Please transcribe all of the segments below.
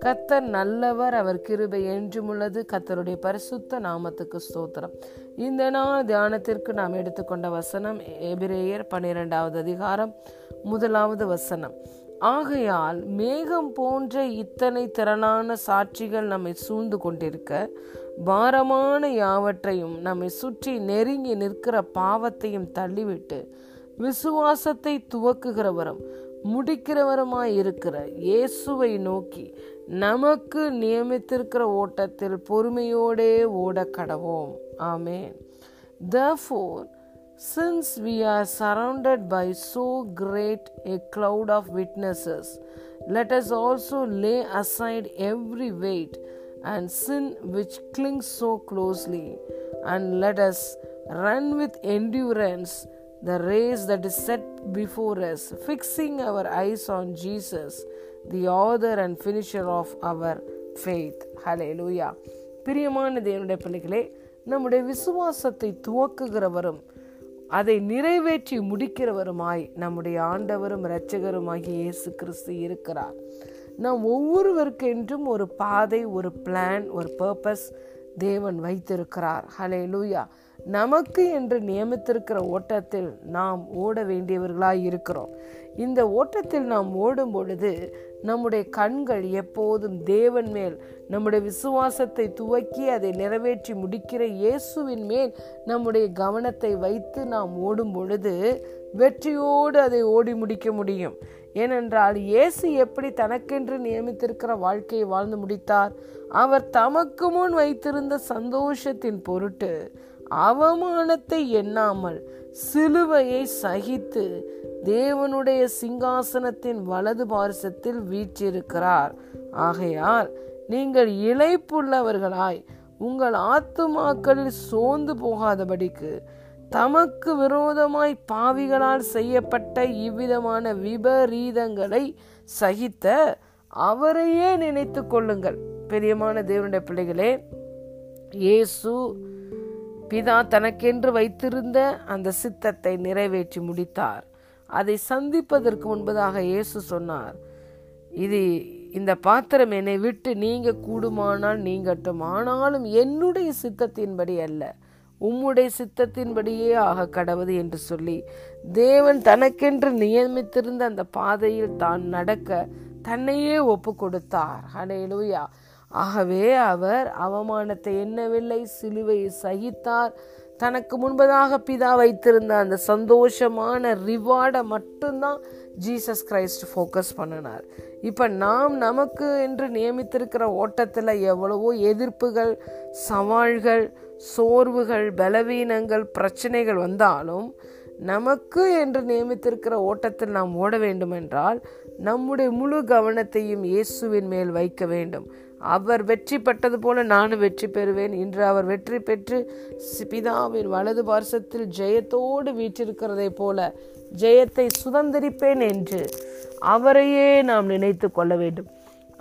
கத்தர் நல்லவர் அவர் கிருபை என்றும் உள்ளது. கத்தருடைய பரிசுத்த நாமத்துக்கு ஸ்தோத்திரம். இந்த நாள் தியானத்திற்கு நாம் எடுத்துக்கொண்ட வசனம் எபிரேயர் பன்னிரெண்டாவது அதிகாரம் முதலாவது வசனம். ஆகையால் மேகம் போன்ற இத்தனை திறனான சாட்சிகள் நம்மை சூழ்ந்து கொண்டிருக்க பாரமான யாவற்றையும் நம்மை சுற்றி நெருங்கி நிற்கிற பாவத்தையும் தள்ளிவிட்டு விசுவாசத்தை துவக்குகிறவரும் முடிக்கிறவருமாய் இருக்கிற இயேசுவை நோக்கி நமக்கு நியமித்திருக்கிற ஓட்டத்தில் பொறுமையோடே ஓட கடவோம் ஆமேன் Therefore, since we are surrounded by so great a cloud of witnesses, let us also lay aside every weight and sin which clings so closely, and let us run with endurance the race that is set before us, fixing our eyes on Jesus, the author and finisher of our faith. Hallelujah. பிரியமான தேவனுடைய பிள்ளைகளே நம்முடைய விசுவாசத்தை துவக்குகிறவரும் அதை நிறைவேற்றி முடிக்கிறவருமாய் நம்முடைய ஆண்டவரும் இரட்சகருமாகி இயேசு கிறிஸ்து இருக்கிறார் நாம் ஒவ்வொருவருக்கென்றும் ஒரு பாதை ஒரு பிளான் ஒரு பர்பஸ் தேவன் வைத்திருக்கிறார் ஹலே லூயா நமக்கு என்று நியமித்திருக்கிற ஓட்டத்தில் நாம் ஓட வேண்டியவர்களாய் இருக்கிறோம். இந்த ஓட்டத்தில் நாம் ஓடும் பொழுது நம்முடைய கண்கள் எப்போதும் தேவன் மேல் நம்முடைய விசுவாசத்தை துவக்கி அதை நிறைவேற்றி முடிக்கிற இயேசுவின் மேல் நம்முடைய கவனத்தை வைத்து நாம் ஓடும் பொழுது வெற்றியோடு அதை ஓடி முடிக்க முடியும். ஏனென்றால் இயேசு எப்படி தனக்கென்று நியமித்திருக்கிற வாழ்க்கையை வாழ்ந்து முடித்தார்? அவர் தமக்கு முன் வைத்திருந்த சந்தோஷத்தின் பொருட்டு அவமானத்தை எண்ணாமல் சிலுவையை சகித்து தேவனுடைய சிங்காசனத்தின் வலது பாரிசத்தில் வீற்றிருக்கிறார். ஆகையால் நீங்கள் இழைப்புள்ளவர்களாய் உங்கள் ஆத்துமாக்களில் சோர்ந்து போகாதபடிக்கு தமக்கு விரோதமாய் பாவிகளால் செய்யப்பட்ட இவ்விதமான விபரீதங்களை சகித்த அவரையே நினைத்து கொள்ளுங்கள். பெரியமான தேவனுடைய பிள்ளைகளே இயேசு பிதா தனக்கென்று வைத்திருந்த அந்த சித்தத்தை நிறைவேற்றி முடித்தார். அதை சந்திப்பதற்கு முன்பதாக இயேசு சொன்னார் இது இந்த பாத்திரம் என்னை விட்டு நீங்க கூடுமானால் நீங்கட்டும். ஆனாலும் என்னுடைய சித்தத்தின்படி அல்ல உம்முடைய சித்தத்தின்படியே ஆக கடவுது என்று சொல்லி தேவன் தனக்கென்று நியமித்திருந்த அந்த பாதையில் தான் நடக்க தன்னையே ஒப்பு கொடுத்தார். ஹனேலூயா ஆகவே அவர் அவமானத்தை எண்ணவில்லை சிலுவையை சகித்தார். தனக்கு முன்பதாக பிதா வைத்திருந்த அந்த சந்தோஷமான ரிவார்டை மட்டும்தான் ஜீசஸ் கிரைஸ்ட் ஃபோக்கஸ் பண்ணினார். இப்போ நாம் நமக்கு என்று நியமித்திருக்கிற ஓட்டத்தில் எவ்வளவோ எதிர்ப்புகள் சவால்கள் சோர்வுகள் பலவீனங்கள் பிரச்சனைகள் வந்தாலும் நமக்கு என்று நியமித்திருக்கிற ஓட்டத்தில் நாம் ஓட வேண்டுமென்றால் நம்முடைய முழு கவனத்தையும் இயேசுவின் மேல் வைக்க வேண்டும். அவர் வெற்றி பெற்றது போல நானும் வெற்றி பெறுவேன். இன்று அவர் வெற்றி பெற்று பிதாவின் வலது பார்சத்தில் ஜெயத்தோடு வீற்றிருக்கிறதை போல ஜெயத்தை சுதந்திரிப்பேன் என்று அவரையே நாம் நினைத்து கொள்ள வேண்டும்.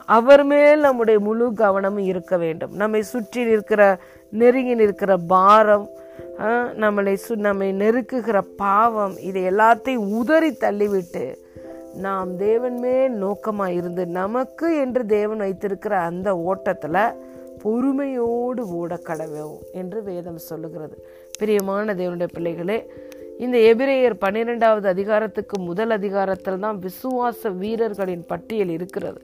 அவர் மேல் நம்முடைய முழு கவனமும் இருக்க வேண்டும். நம்மை சுற்றி நிற்கிற நெருங்கி நிற்கிற பாரம் நம்மளை சு நம்மை நெருக்குகிற பாவம் இதை எல்லாத்தையும் உதறி தள்ளிவிட்டு நாம் தேவன் மேல் நோக்கமாக இருந்து நமக்கு என்று தேவன் வைத்திருக்கிற அந்த ஓட்டத்தில் பொறுமையோடு ஓட கடவோம் என்று வேதம் சொல்லுகிறது. பிரியமான தேவனுடைய பிள்ளைகளே இந்த எபிரேயர் பன்னிரெண்டாவது அதிகாரத்துக்கு முதல் அதிகாரத்தில் தான் விசுவாச வீரர்களின் பட்டியல் இருக்கிறது.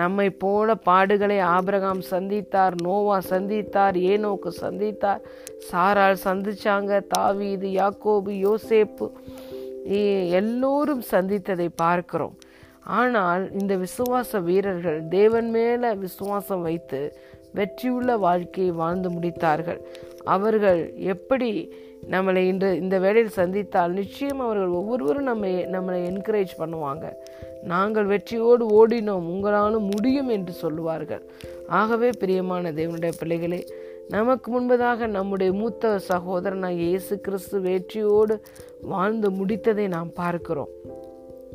நம்மை போல பாடுகளை ஆபிரகாம் சந்தித்தார் நோவா சந்தித்தார் ஏனோக்கு சந்தித்தார் சாரால் சந்திச்சாங்க தாவீது யாக்கோபு யோசேப்பு எல்லோரும் சந்தித்ததை பார்க்கிறோம். ஆனால் இந்த விசுவாச வீரர்கள் தேவன் மேல விசுவாசம் வைத்து வெற்றியுள்ள வாழ்க்கையை வாழ்ந்து முடித்தார்கள். அவர்கள் எப்படி நம்மளை இன்று இந்த வேலையில் சந்தித்தால் நிச்சயம் அவர்கள் ஒவ்வொருவரும் நம்ம நம்மளை என்கரேஜ் பண்ணுவாங்க. நாங்கள் வெற்றியோடு ஓடினோம் உங்களாலும் முடியும் என்று சொல்லுவார்கள். ஆகவே பிரியமான தேவனுடைய பிள்ளைகளே நமக்கு முன்பதாக நம்முடைய மூத்த சகோதரனாக இயேசு கிறிஸ்து வெற்றியோடு வாழ்ந்து முடித்ததை நாம் பார்க்கிறோம்.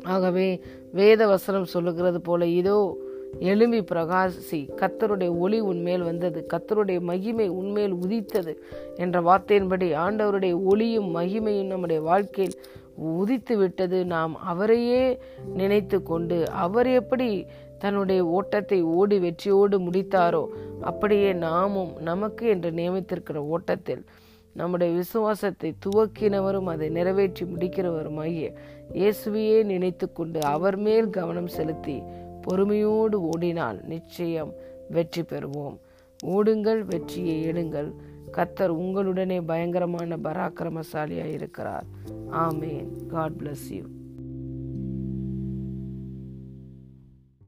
ஆகவே வேத வசனம் சொல்லுகிறது போல இதோ எலும்பி பிரகாசி கத்தருடைய ஒளி உன்மேல் வந்தது கத்தருடைய மகிமை உன்மேல் உதித்தது என்ற வார்த்தையின்படி ஆண்டவருடைய ஒளியும் மகிமையும் நம்முடைய வாழ்க்கையில் உதித்து விட்டது. நாம் அவரையே நினைத்து கொண்டு அவர் எப்படி தன்னுடைய ஓட்டத்தை ஓடி வெற்றியோடு முடித்தாரோ அப்படியே நாமும் நமக்கு என்று நியமித்திருக்கிற ஓட்டத்தில் நம்முடைய விசுவாசத்தை துவக்கினவரும் அதை நிறைவேற்றி முடிக்கிறவருமாகிய இயேசுவையே நினைத்து கொண்டு அவர் மேல் கவனம் செலுத்தி பொறுமையோடு ஓடினால் நிச்சயம் வெற்றி பெறுவோம். ஓடுங்கள் வெற்றியை எடுங்கள். கத்தர் உங்களுடனே பயங்கரமான பராக்கிரமசாலியாக இருக்கிறார் ஆமேன். God bless you